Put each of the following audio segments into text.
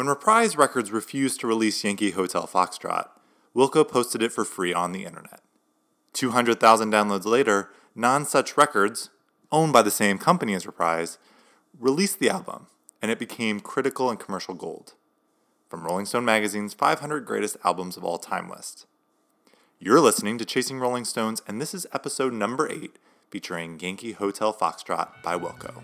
When Reprise Records refused to release Yankee Hotel Foxtrot, Wilco posted it for free on the internet. 200,000 downloads later, Nonesuch Records, owned by the same company as Reprise, released the album, and it became critical and commercial gold from Rolling Stone magazine's 500 Greatest Albums of All Time list. You're listening to Chasing Rolling Stones, and this is episode number 8 featuring Yankee Hotel Foxtrot by Wilco.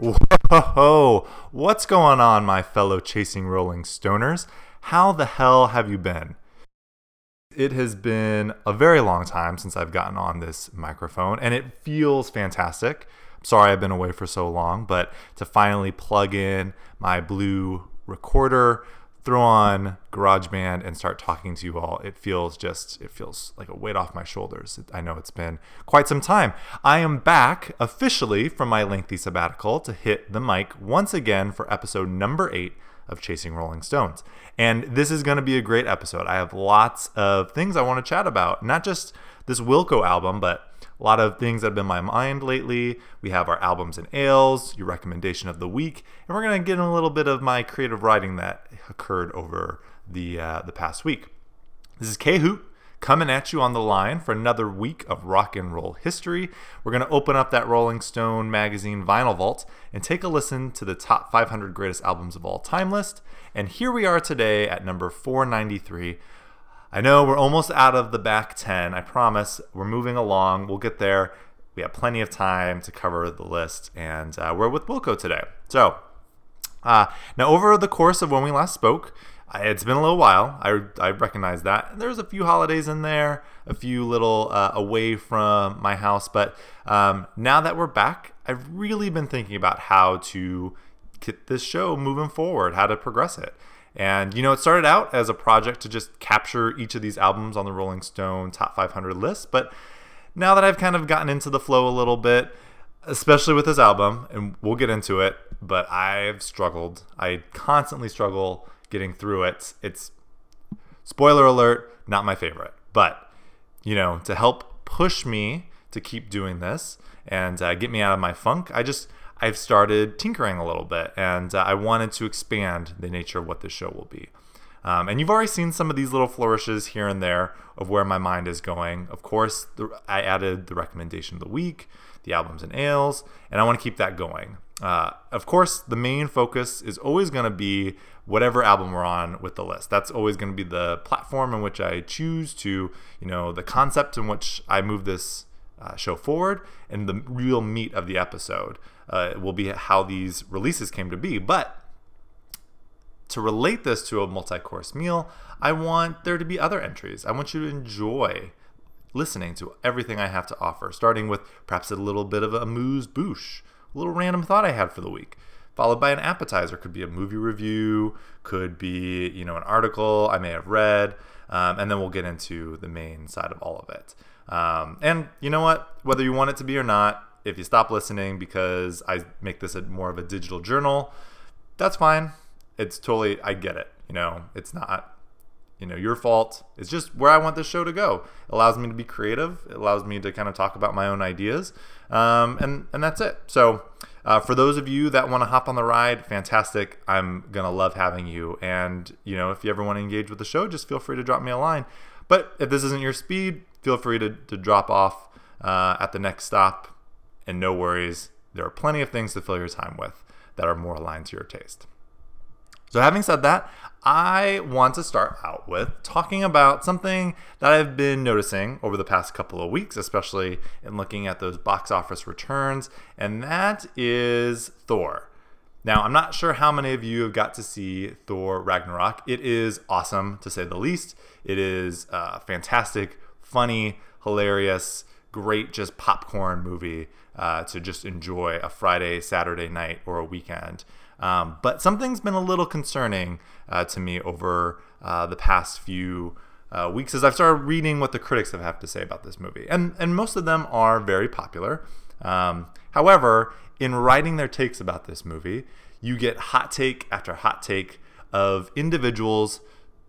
Whoa, what's going on, my fellow chasing rolling stoners? How the hell have you been? It has been a very long time since I've gotten on this microphone, and it feels fantastic. Sorry I've been away for so long, but to finally plug in my blue recorder, throw on GarageBand and start talking to you all, it feels just, it feels like a weight off my shoulders. I know it's been quite some time. I am back officially from my lengthy sabbatical to hit the mic once again for episode number eight of Chasing Rolling Stones. And this is going to be a great episode. I have lots of things I want to chat about, not just this Wilco album, but a lot of things that have been my mind lately. We have our albums and ales, your recommendation of the week, and we're going to get in a little bit of my creative writing that occurred over the uh, the past week. This is K Hoot coming at you on the line for another week of rock and roll history. We're going to open up that Rolling Stone magazine vinyl vault and take a listen to the top 500 greatest albums of all time list. And here we are today at number 493 I know we're almost out of the back 10. I promise. We're moving along. We'll get there. We have plenty of time to cover the list, and uh, we're with Wilco today. So, uh, now over the course of when we last spoke, it's been a little while. I, I recognize that. There's a few holidays in there, a few little uh, away from my house, but um, now that we're back, I've really been thinking about how to get this show moving forward, how to progress it. And, you know, it started out as a project to just capture each of these albums on the Rolling Stone Top 500 list. But now that I've kind of gotten into the flow a little bit, especially with this album, and we'll get into it, but I've struggled. I constantly struggle getting through it. It's, spoiler alert, not my favorite. But, you know, to help push me to keep doing this and uh, get me out of my funk, I just I've started tinkering a little bit, and uh, I wanted to expand the nature of what this show will be. Um, and you've already seen some of these little flourishes here and there of where my mind is going. Of course, the, I added the recommendation of the week, the albums and ales, and I want to keep that going. Uh, of course, the main focus is always going to be whatever album we're on with the list. That's always going to be the platform in which I choose to, you know, the concept in which I move this uh, show forward, and the real meat of the episode uh, will be how these releases came to be. But to relate this to a multi course meal, I want there to be other entries. I want you to enjoy listening to everything I have to offer, starting with perhaps a little bit of a amuse bouche, a little random thought I had for the week, followed by an appetizer. Could be a movie review, could be you know an article I may have read, um, and then we'll get into the main side of all of it. Um, and you know what? Whether you want it to be or not, if you stop listening because I make this a more of a digital journal, that's fine. It's totally I get it. You know, it's not you know your fault. It's just where I want this show to go. It allows me to be creative. It allows me to kind of talk about my own ideas, um, and and that's it. So. Uh, for those of you that want to hop on the ride, fantastic. I'm gonna love having you. And you know, if you ever want to engage with the show, just feel free to drop me a line. But if this isn't your speed, feel free to, to drop off uh, at the next stop and no worries, there are plenty of things to fill your time with that are more aligned to your taste. So, having said that, I want to start out with talking about something that I've been noticing over the past couple of weeks, especially in looking at those box office returns, and that is Thor. Now, I'm not sure how many of you have got to see Thor Ragnarok. It is awesome, to say the least. It is a fantastic, funny, hilarious, great, just popcorn movie uh, to just enjoy a Friday, Saturday night, or a weekend. Um, but something's been a little concerning uh, to me over uh, the past few uh, weeks as I've started reading what the critics have, have to say about this movie, and and most of them are very popular. Um, however, in writing their takes about this movie, you get hot take after hot take of individuals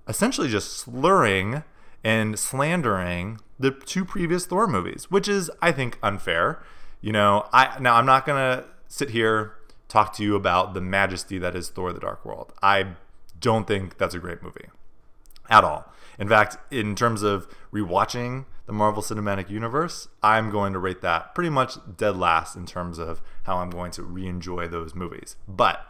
essentially just slurring and slandering the two previous Thor movies, which is I think unfair. You know, I now I'm not gonna sit here talk to you about the majesty that is Thor: The Dark World. I don't think that's a great movie at all. In fact, in terms of rewatching the Marvel Cinematic Universe, I'm going to rate that pretty much dead last in terms of how I'm going to re enjoy those movies. But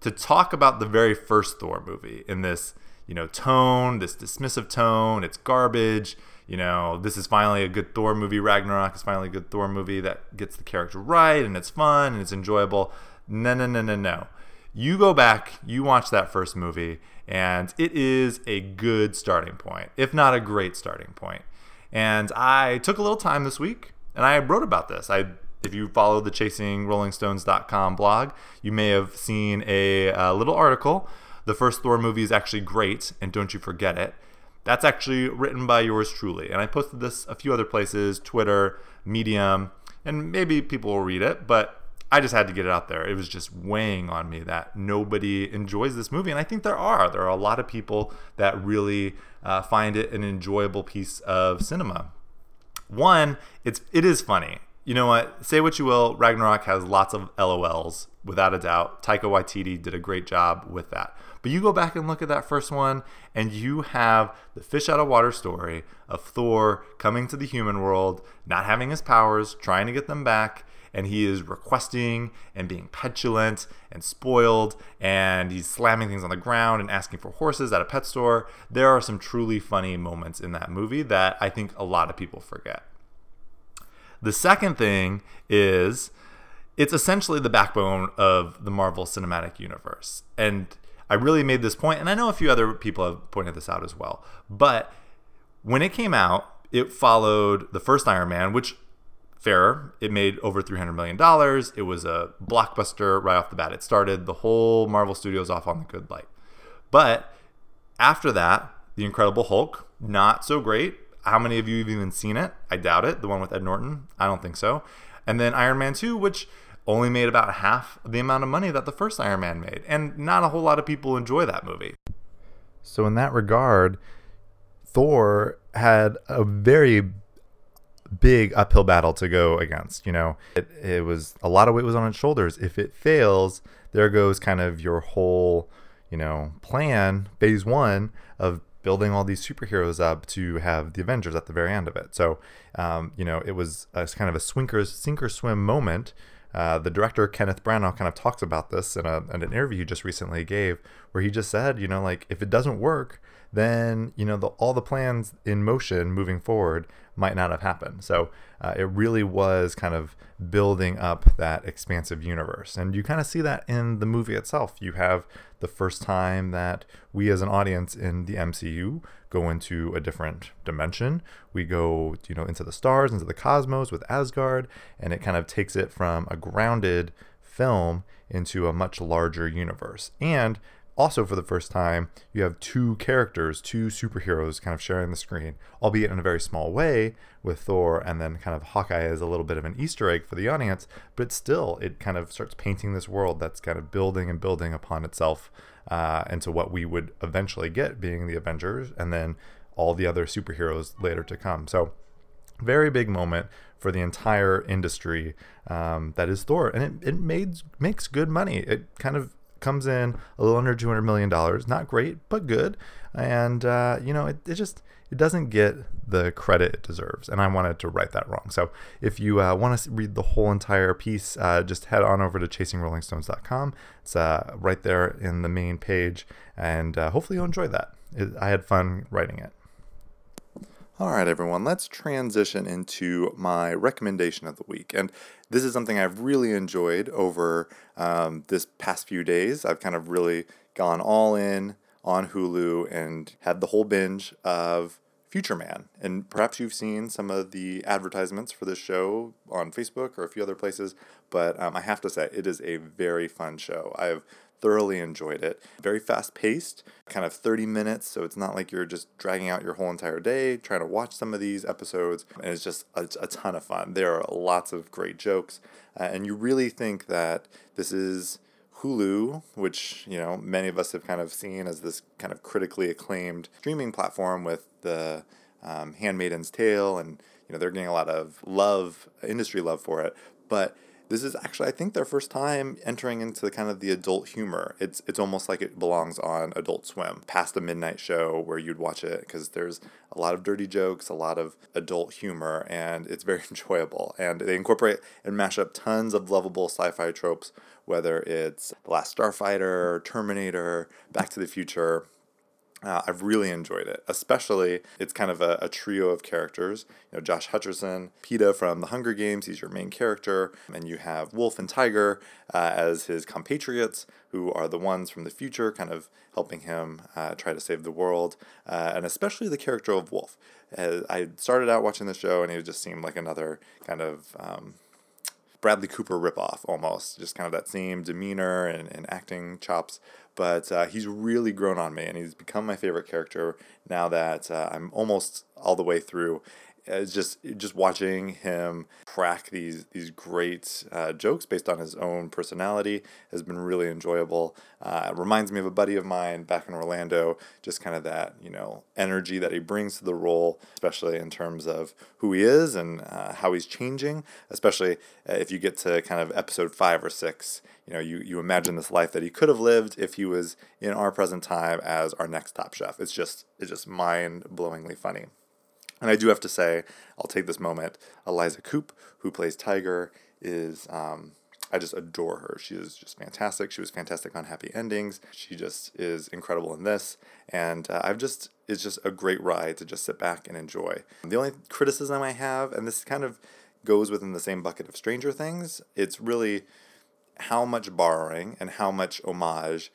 to talk about the very first Thor movie in this, you know, tone, this dismissive tone, it's garbage. You know, this is finally a good Thor movie. Ragnarok is finally a good Thor movie that gets the character right and it's fun and it's enjoyable. No, no, no, no, no. You go back, you watch that first movie, and it is a good starting point, if not a great starting point. And I took a little time this week and I wrote about this. I if you follow the chasingrollingstones.com blog, you may have seen a, a, little article. The first Thor movie is actually great, and don't you forget it. That's actually written by yours truly. And I posted this a few other places Twitter, Medium, and maybe people will read it, but I just had to get it out there. It was just weighing on me that nobody enjoys this movie. And I think there are. There are a lot of people that really uh, find it an enjoyable piece of cinema. One, it's it is funny. You know what? Say what you will. Ragnarok has lots of LOLs, without a doubt. Taika Waititi did a great job with that. But you go back and look at that first one, and you have the fish out of water story of Thor coming to the human world, not having his powers, trying to get them back, and he is requesting and being petulant and spoiled and he's slamming things on the ground and asking for horses at a pet store. There are some truly funny moments in that movie that I think a lot of people forget. The second thing is it's essentially the backbone of the Marvel Cinematic Universe. And I really made this point, and I know a few other people have pointed this out as well. But when it came out, it followed the first Iron Man, which fairer. It made over $300 million. It was a blockbuster right off the bat. It started the whole Marvel Studios off on the good light. But after that, The Incredible Hulk, not so great. How many of you have even seen it? I doubt it. The one with Ed Norton? I don't think so. And then Iron Man 2, which only made about half the amount of money that the first Iron Man made. And not a whole lot of people enjoy that movie. So, in that regard, Thor had a very big uphill battle to go against. You know, it, it was a lot of weight was on its shoulders. If it fails, there goes kind of your whole, you know, plan, phase one of building all these superheroes up to have the Avengers at the very end of it. So, um, you know, it was a, kind of a sink or swim moment. Uh, the director Kenneth Branagh kind of talks about this in, a, in an interview he just recently gave, where he just said, you know, like if it doesn't work, then you know the, all the plans in motion moving forward might not have happened. So uh, it really was kind of building up that expansive universe, and you kind of see that in the movie itself. You have the first time that we as an audience in the MCU go into a different dimension. We go, you know, into the stars, into the cosmos with Asgard, and it kind of takes it from a grounded film into a much larger universe. And also, for the first time, you have two characters, two superheroes kind of sharing the screen, albeit in a very small way with Thor, and then kind of Hawkeye as a little bit of an Easter egg for the audience, but still, it kind of starts painting this world that's kind of building and building upon itself uh, into what we would eventually get being the Avengers, and then all the other superheroes later to come. So, very big moment for the entire industry um, that is Thor, and it, it made makes good money. It kind of comes in a little under $200 million. Not great, but good. And, uh, you know, it, it just it doesn't get the credit it deserves. And I wanted to right that wrong. So if you uh, want to read the whole entire piece, uh, just head on over to chasingrollingstones.com. It's uh, right there in the main page. And uh, hopefully you'll enjoy that. It, I had fun writing it. All right, everyone, let's transition into my recommendation of the week. And this is something I've really enjoyed over um, this past few days. I've kind of really gone all in on Hulu and had the whole binge of Future Man. And perhaps you've seen some of the advertisements for this show on Facebook or a few other places, but um, I have to say, it is a very fun show. I've thoroughly enjoyed it. Very fast paced, kind of 30 minutes, so it's not like you're just dragging out your whole entire day trying to watch some of these episodes. And it's just a, a ton of fun. There are lots of great jokes, uh, and you really think that this is. Hulu, which you know many of us have kind of seen as this kind of critically acclaimed streaming platform with the um, Handmaiden's Tale, and you know they're getting a lot of love, industry love for it. But this is actually I think their first time entering into kind of the adult humor. It's it's almost like it belongs on Adult Swim, past the midnight show where you'd watch it because there's a lot of dirty jokes, a lot of adult humor, and it's very enjoyable. And they incorporate and mash up tons of lovable sci-fi tropes, whether it's The Last Starfighter, Terminator, Back to the Future, uh, I've really enjoyed it, especially it's kind of a, a, trio of characters. You know, Josh Hutcherson, Peeta from The Hunger Games, he's your main character, and you have Wolf and Tiger uh, as his compatriots, who are the ones from the future, kind of helping him uh, try to save the world, uh, and especially the character of Wolf. I started out watching the show, and he just seemed like another kind of um, Bradley Cooper ripoff almost, just kind of that same demeanor and, and acting chops. But uh, he's really grown on me, and he's become my favorite character now that uh, I'm almost all the way through it's just just watching him crack these these great uh, jokes based on his own personality has been really enjoyable. Uh, it reminds me of a buddy of mine back in Orlando, just kind of that you know energy that he brings to the role, especially in terms of who he is and uh, how he's changing. Especially uh, if you get to kind of episode five or six, you know you you imagine this life that he could have lived if he was in our present time as our next top chef. It's just it's just mind blowingly funny. And I do have to say, I'll take this moment. Eliza Coupe, who plays Tiger, is um, I just adore her. She is just fantastic. She was fantastic on Happy Endings. She just is incredible in this, and uh, I've just it's just a great ride to just sit back and enjoy. The only criticism I have, and this kind of goes within the same bucket of Stranger Things, it's really how much borrowing and how much homage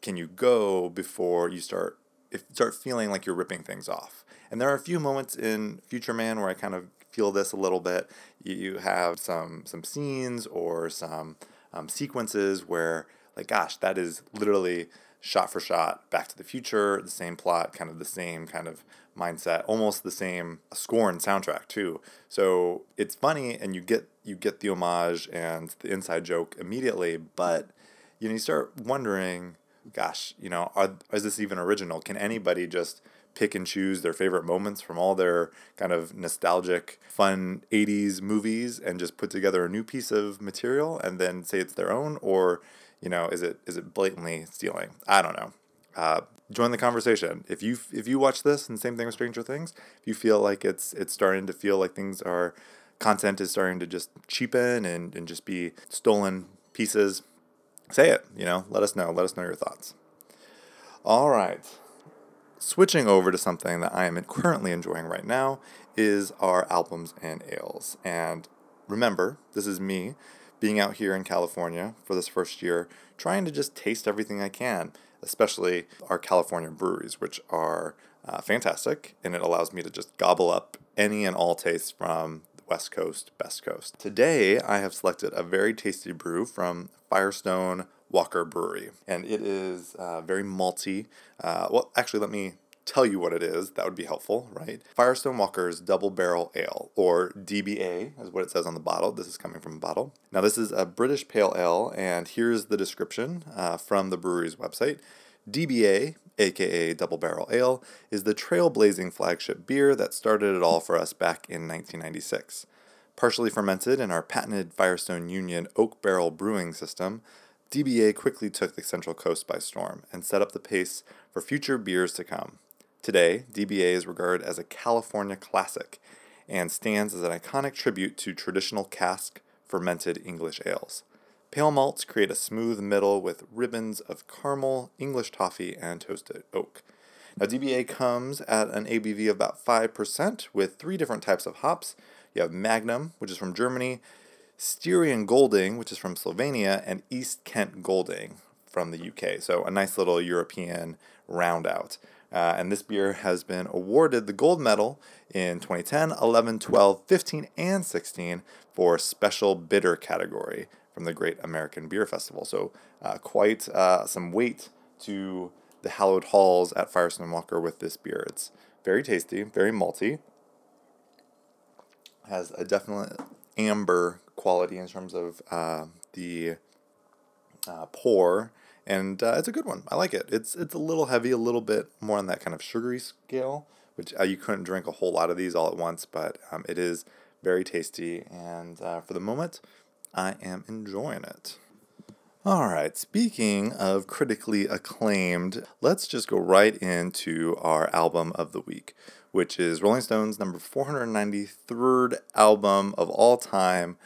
can you go before you start if start feeling like you're ripping things off. And there are a few moments in Future Man where I kind of feel this a little bit. You have some some scenes or some um, sequences where, like, gosh, that is literally shot for shot Back to the Future, the same plot, kind of the same kind of mindset, almost the same score and soundtrack too. So it's funny, and you get you get the homage and the inside joke immediately, but you know you start wondering, gosh, you know, are is this even original? Can anybody just pick and choose their favorite moments from all their kind of nostalgic, fun 80s movies and just put together a new piece of material and then say it's their own? Or, you know, is it is it blatantly stealing? I don't know. Uh, join the conversation. If you if you watch this and same thing with Stranger Things, if you feel like it's it's starting to feel like things are content is starting to just cheapen and, and just be stolen pieces, say it, you know, let us know. Let us know your thoughts. All right switching over to something that I am currently enjoying right now is our albums and ales. And remember, this is me being out here in California for this first year, trying to just taste everything I can, especially our California breweries, which are uh, fantastic, and it allows me to just gobble up any and all tastes from West Coast, Best Coast. Today, I have selected a very tasty brew from Firestone Walker Brewery, and it is uh, very malty. Uh, well, actually, let me tell you what it is. That would be helpful, right? Firestone Walker's Double Barrel Ale, or DBA, is what it says on the bottle. This is coming from a bottle. Now, this is a British Pale Ale, and here's the description uh, from the brewery's website. DBA, aka Double Barrel Ale, is the trailblazing flagship beer that started it all for us back in 1996. Partially fermented in our patented Firestone Union oak barrel brewing system, DBA quickly took the Central Coast by storm and set up the pace for future beers to come. Today, DBA is regarded as a California classic and stands as an iconic tribute to traditional cask fermented English ales. Pale malts create a smooth middle with ribbons of caramel, English toffee, and toasted oak. Now, DBA comes at an ABV of about 5% with three different types of hops. You have Magnum, which is from Germany, Styrian Golding, which is from Slovenia, and East Kent Golding from the UK. So a nice little European roundout. Uh, and this beer has been awarded the gold medal in 2010, 11, 12, 15, and 16 for Special Bitter category from the Great American Beer Festival. So, uh, quite uh, some weight to the hallowed halls at Firestone Walker with this beer. It's very tasty, very malty, has a definite amber quality in terms of uh, the uh, pour, and uh, it's a good one. I like it. It's it's a little heavy, a little bit more on that kind of sugary scale, which uh, you couldn't drink a whole lot of these all at once, but um, it is very tasty, and uh, for the moment, I am enjoying it. All right, speaking of critically acclaimed, let's just go right into our album of the week, which is Rolling Stone's number 493rd album of all time,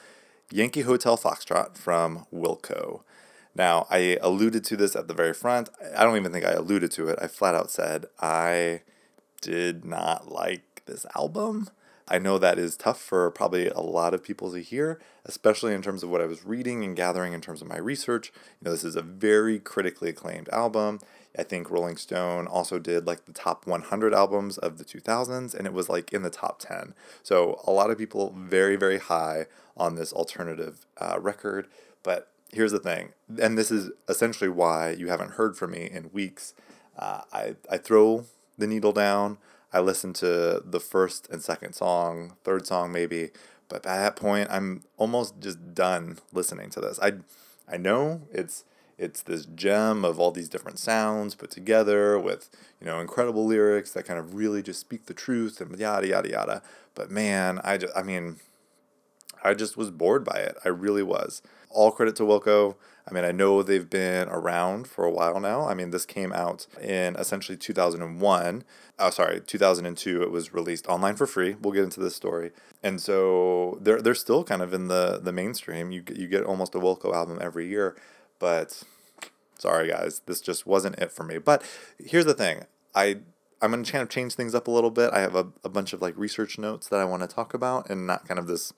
Yankee Hotel Foxtrot from Wilco. Now, I alluded to this at the very front. I don't even think I alluded to it. I flat out said I did not like this album. I know that is tough for probably a lot of people to hear, especially in terms of what I was reading and gathering in terms of my research. You know, this is a very critically acclaimed album. I think Rolling Stone also did like the top 100 albums of the 2000s, and it was like in the top 10. So a lot of people very, very high on this alternative uh, record. But here's the thing, and this is essentially why you haven't heard from me in weeks. Uh, I, I throw the needle down. I listen to the first and second song, third song maybe, but at that point I'm almost just done listening to this. I I know it's it's this gem of all these different sounds put together with you know incredible lyrics that kind of really just speak the truth and yada yada yada. But man, I just I mean I just was bored by it. I really was. All credit to Wilco. I mean, I know they've been around for a while now. I mean, this came out in essentially 2001. Oh, sorry, 2002. It was released online for free. We'll get into this story. And so they're, they're still kind of in the, the mainstream. You, you get almost a Wilco album every year. But sorry, guys, this just wasn't it for me. But here's the thing I I'm going to kind of change things up a little bit. I have a, a bunch of like research notes that I want to talk about and not kind of this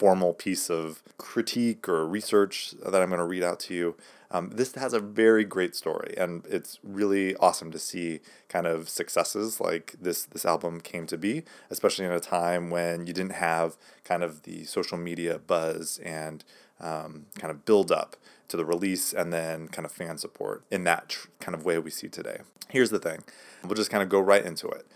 formal piece of critique or research that I'm going to read out to you. Um, this has a very great story, and it's really awesome to see kind of successes like this this album came to be, especially in a time when you didn't have kind of the social media buzz and um, kind of build up to the release and then kind of fan support in that tr- kind of way we see today. Here's the thing we'll just kind of go right into it.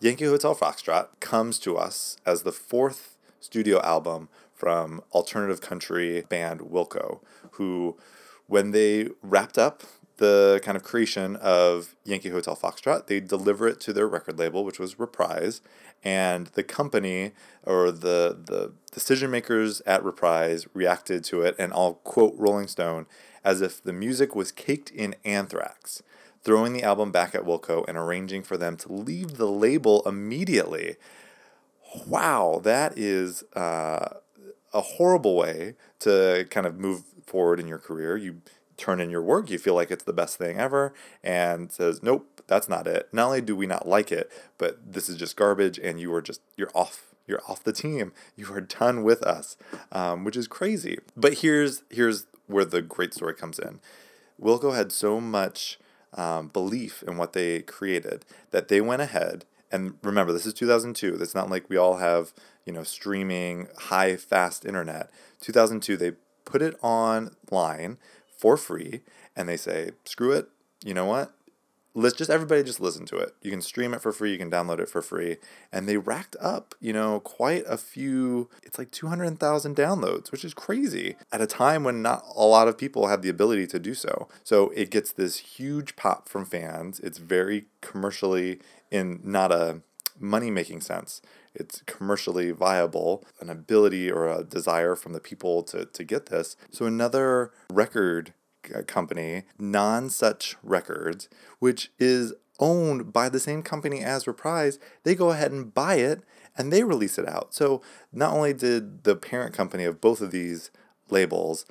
Yankee Hotel Foxtrot comes to us as the fourth studio album from alternative country band Wilco, who, when they wrapped up the kind of creation of Yankee Hotel Foxtrot, they deliver it to their record label, which was Reprise, and the company or the the decision makers at Reprise reacted to it, and I'll quote Rolling Stone as if the music was caked in anthrax, throwing the album back at Wilco and arranging for them to leave the label immediately. Wow, that is uh, a horrible way to kind of move forward in your career. You turn in your work, you feel like it's the best thing ever, and says, nope, that's not it. Not only do we not like it, but this is just garbage, and you are just, you're off. You're off the team. You are done with us, um, which is crazy. But here's here's where the great story comes in. Wilco had so much um, belief in what they created that they went ahead and remember this is 2002 it's not like we all have you know streaming high fast internet. 2002 they put it online for free and they say screw it. You know what let's just everybody just listen to it you can stream it for free you can download it for free and they racked up you know quite a few it's like 200000 downloads which is crazy at a time when not a lot of people have the ability to do so so it gets this huge pop from fans it's very commercially in not a money making sense. It's commercially viable, an ability or a desire from the people to, to get this. So, another record company, Nonesuch Records, which is owned by the same company as Reprise, they go ahead and buy it and they release it out. So, not only did the parent company of both of these labels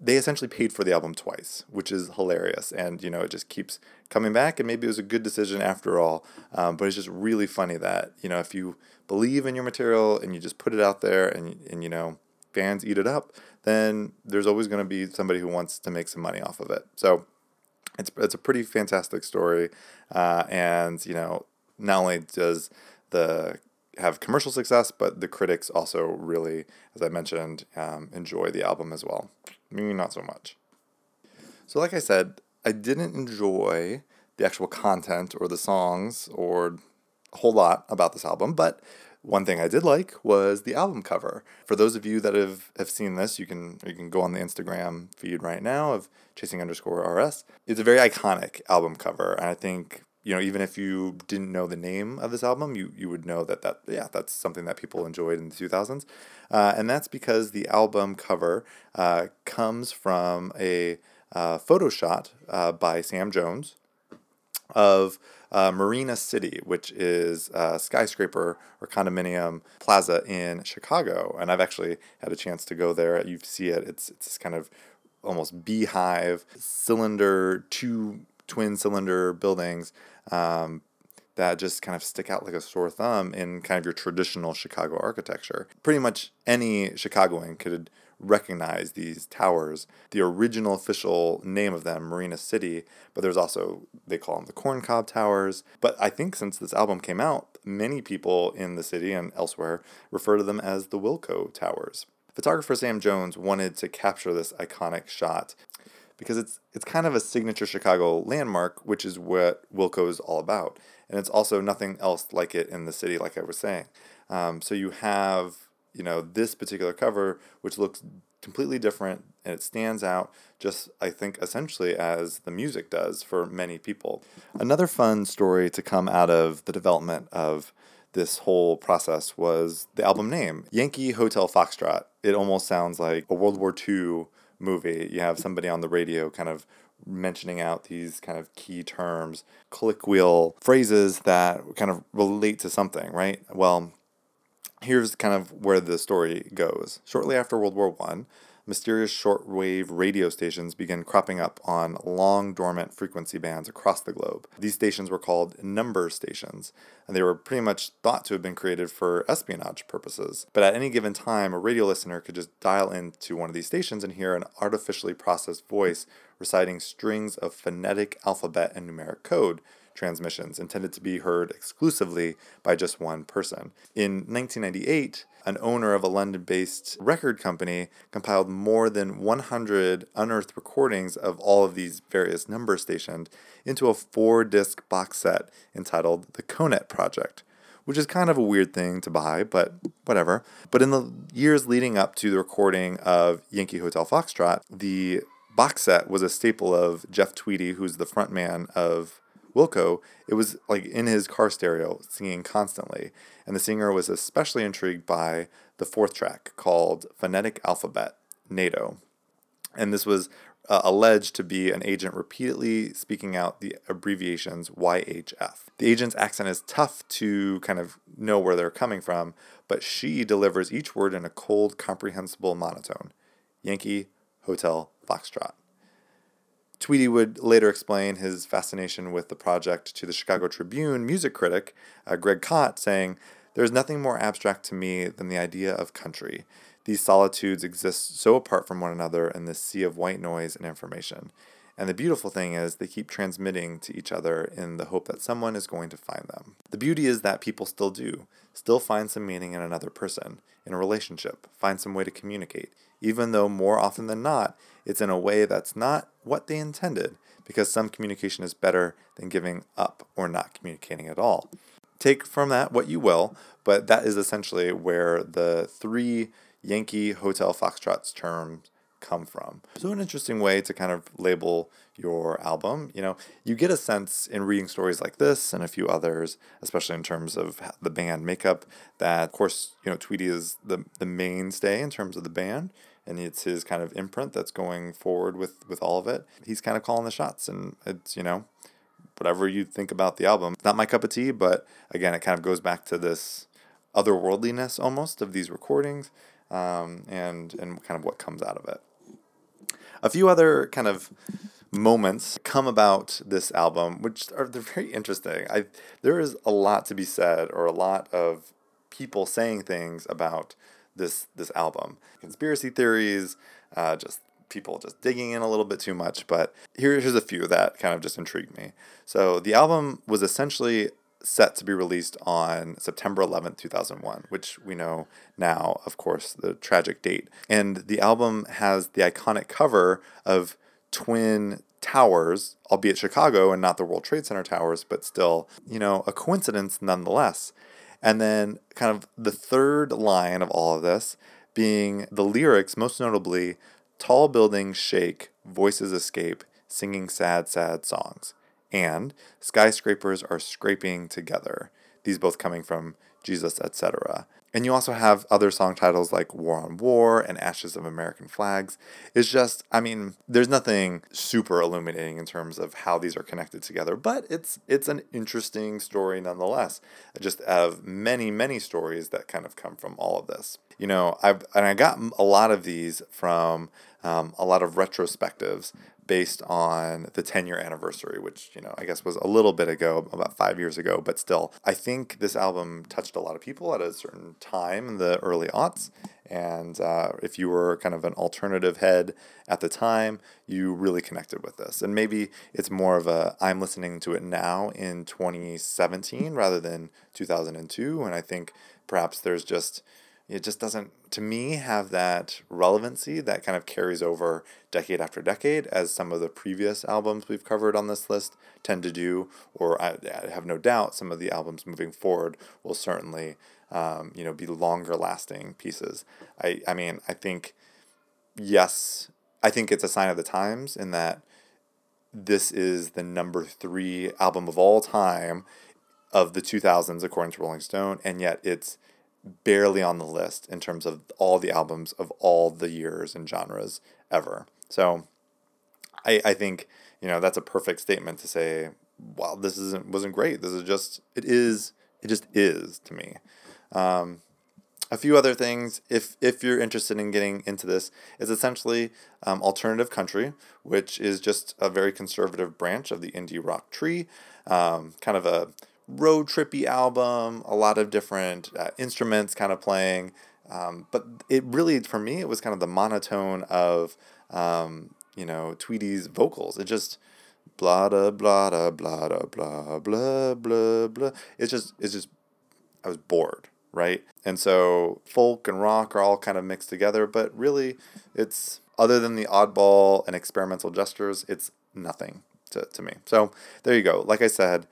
they essentially paid for the album twice, which is hilarious. And, you know, it just keeps coming back. And maybe it was a good decision after all. Um, but it's just really funny that, you know, if you believe in your material and you just put it out there and, and you know, fans eat it up, then there's always going to be somebody who wants to make some money off of it. So it's, it's a pretty fantastic story. Uh, and, you know, not only does the have commercial success, but the critics also really, as I mentioned, um, enjoy the album as well. Maybe not so much. So, like I said, I didn't enjoy the actual content or the songs or a whole lot about this album, but one thing I did like was the album cover. For those of you that have, have seen this, you can you can go on the Instagram feed right now of chasing underscore RS. It's a very iconic album cover, and I think you know even if you didn't know the name of this album, you you would know that that yeah that's something that people enjoyed in the two thousands, uh, and that's because the album cover uh, comes from a uh, photo shot uh, by Sam Jones of uh, Marina City, which is a skyscraper or condominium plaza in Chicago. And I've actually had a chance to go there. You see it. It's it's this kind of almost beehive cylinder, two twin cylinder buildings um, that just kind of stick out like a sore thumb in kind of your traditional Chicago architecture. Pretty much any Chicagoan could recognize these towers. The original official name of them, Marina City, but there's also, they call them the Corncob Towers. But I think since this album came out, many people in the city and elsewhere refer to them as the Wilco Towers. Photographer Sam Jones wanted to capture this iconic shot because it's it's kind of a signature Chicago landmark, which is what Wilco is all about, and it's also nothing else like it in the city, like I was saying. Um, so you have you know, this particular cover, which looks completely different and it stands out just, I think, essentially as the music does for many people. Another fun story to come out of the development of this whole process was the album name Yankee Hotel Foxtrot. It almost sounds like a World War II movie. You have somebody on the radio kind of mentioning out these kind of key terms, click wheel phrases that kind of relate to something, right? Well, here's kind of where the story goes. Shortly after World War One, mysterious shortwave radio stations began cropping up on long dormant frequency bands across the globe. These stations were called number stations, and they were pretty much thought to have been created for espionage purposes. But at any given time, a radio listener could just dial into one of these stations and hear an artificially processed voice reciting strings of phonetic alphabet and numeric code transmissions intended to be heard exclusively by just one person. In 1998, an owner of a London based record company compiled more than 100 unearthed recordings of all of these various number stations into a four disc box set entitled The Conet Project. Which is kind of a weird thing to buy, but whatever. But in the years leading up to the recording of Yankee Hotel Foxtrot, the box set was a staple of Jeff Tweedy, who's the frontman of Wilco, it was like in his car stereo singing constantly. And the singer was especially intrigued by the fourth track called Phonetic Alphabet, NATO. And this was uh, alleged to be an agent repeatedly speaking out the abbreviations YHF. The agent's accent is tough to kind of know where they're coming from, but she delivers each word in a cold, comprehensible monotone Yankee, Hotel, Foxtrot. Tweedy would later explain his fascination with the project to the Chicago Tribune music critic, uh, Greg Kot, saying, There is nothing more abstract to me than the idea of country. These solitudes exist so apart from one another in this sea of white noise and information. And the beautiful thing is, they keep transmitting to each other in the hope that someone is going to find them. The beauty is that people still do, still find some meaning in another person, in a relationship, find some way to communicate, even though more often than not, it's in a way that's not what they intended, because some communication is better than giving up or not communicating at all. Take from that what you will, but that is essentially where the three Yankee Hotel Foxtrots terms come from. So, an interesting way to kind of label your album. You know, you get a sense in reading stories like this and a few others, especially in terms of the band makeup, that, of course, you know, Tweedy is the, the mainstay in terms of the band. And it's his kind of imprint that's going forward with, with all of it. He's kind of calling the shots, and it's, you know, whatever you think about the album. It's not my cup of tea, but again, it kind of goes back to this otherworldliness almost of these recordings um, and, and kind of what comes out of it. A few other kind of moments come about this album, which are they're very interesting. I there is a lot to be said, or a lot of people saying things about this this album. Conspiracy theories, uh, just people just digging in a little bit too much. But here, here's a few that kind of just intrigued me. So the album was essentially set to be released on September 11th, 2001, which we know now, of course, the tragic date. And the album has the iconic cover of twin towers, albeit Chicago and not the World Trade Center towers, but still, you know, a coincidence nonetheless. And then, kind of the third line of all of this being the lyrics, most notably, tall buildings shake, voices escape, singing sad, sad songs. And skyscrapers are scraping together. These both coming from Jesus, etc. And you also have other song titles like War on War and Ashes of American Flags. It's just, I mean, there's nothing super illuminating in terms of how these are connected together, but it's it's an interesting story nonetheless. Just of many, many stories that kind of come from all of this. You know, I've and I got a lot of these from um, a lot of retrospectives based on the 10 year anniversary, which, you know, I guess was a little bit ago, about five years ago, but still, I think this album touched a lot of people at a certain time in the early aughts. And uh, if you were kind of an alternative head at the time, you really connected with this. And maybe it's more of a I'm listening to it now in 2017 rather than 2002. And I think perhaps there's just it just doesn't to me have that relevancy that kind of carries over decade after decade as some of the previous albums we've covered on this list tend to do or i, I have no doubt some of the albums moving forward will certainly um, you know be longer lasting pieces. I i mean i think yes i think it's a sign of the times in that this is the number three album of all time of the 2000s according to rolling stone and yet it's barely on the list in terms of all the albums of all the years and genres ever. So I, I think, you know, that's a perfect statement to say, wow, this isn't wasn't great. This is just it is it just is to me. Um, a few other things, if if you're interested in getting into this, is essentially um, alternative country, which is just a very conservative branch of the indie rock tree, um, kind of a road trippy album, a lot of different uh, instruments kind of playing. Um, but it really, for me, it was kind of the monotone of, um, you know, Tweedy's vocals. It just blah da blah da blah da blah blah blah blah. It's just it's just I was bored, right? And so folk and rock are all kind of mixed together, but really, it's other than the oddball and experimental gestures, it's nothing to, to me. So there you go. Like I said,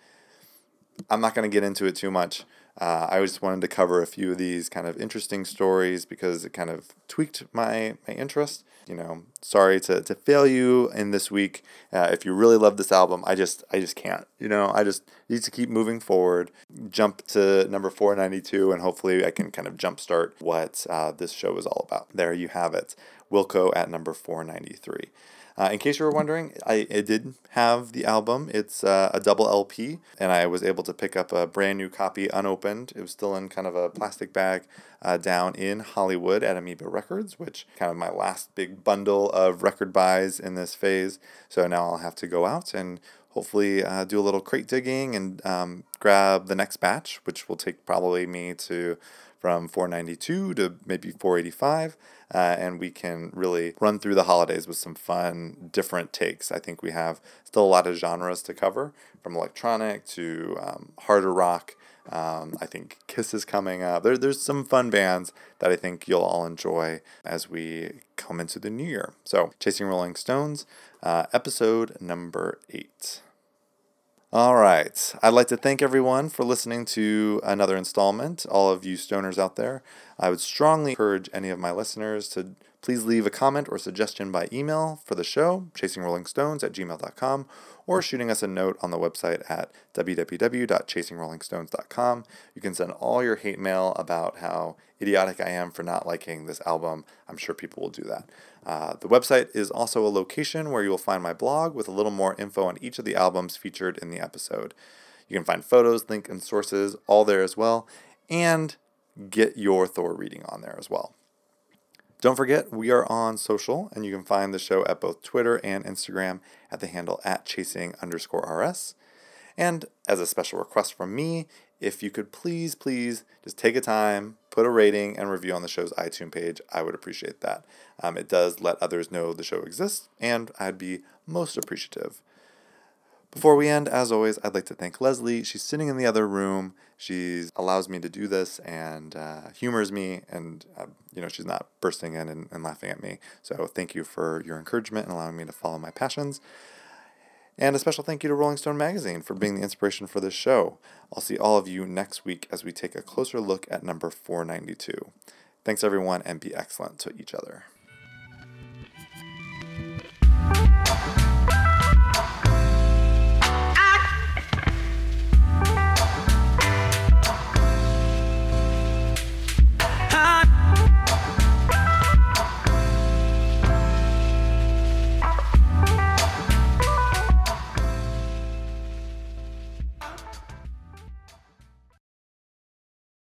I'm not going to get into it too much. Uh, I just wanted to cover a few of these kind of interesting stories because it kind of tweaked my, my interest. You know, sorry to, to fail you in this week. Uh, if you really love this album, I just I just can't. You know, I just need to keep moving forward. Jump to number four ninety two, and hopefully I can kind of jumpstart what uh, this show is all about. There you have it, Wilco at number four ninety three. Uh, in case you were wondering, I, I did have the album. It's uh, a double LP, and I was able to pick up a brand new copy unopened. It was still in kind of a plastic bag uh, down in Hollywood at Amoeba Records, which kind of my last big bundle of record buys in this phase. So now I'll have to go out and hopefully uh, do a little crate digging and um, grab the next batch, which will take probably me to from 492 to maybe 485 uh, and we can really run through the holidays with some fun different takes i think we have still a lot of genres to cover from electronic to um, harder rock um, I think Kiss is coming up. There, there's some fun bands that I think you'll all enjoy as we come into the new year. So, Chasing Rolling Stones, uh, episode number eight. All right. I'd like to thank everyone for listening to another installment. All of you stoners out there, I would strongly encourage any of my listeners to please leave a comment or suggestion by email for the show, chasingrollingstones at gmail.com, or shooting us a note on the website at www.chasingrollingstones.com. You can send all your hate mail about how idiotic I am for not liking this album. I'm sure people will do that. Uh, the website is also a location where you will find my blog with a little more info on each of the albums featured in the episode. You can find photos, link, and sources all there as well, and get your Thor reading on there as well. Don't forget, we are on social, and you can find the show at both Twitter and Instagram at the handle at chasing underscore RS. And as a special request from me, if you could please, please just take a time, put a rating and review on the show's iTunes page, I would appreciate that. Um, it does let others know the show exists, and I'd be most appreciative. Before we end, as always, I'd like to thank Leslie. She's sitting in the other room. She allows me to do this and uh, humors me, and uh, you know she's not bursting in and, and laughing at me. So thank you for your encouragement and allowing me to follow my passions. And a special thank you to Rolling Stone Magazine for being the inspiration for this show. I'll see all of you next week as we take a closer look at number 492. Thanks, everyone, and be excellent to each other.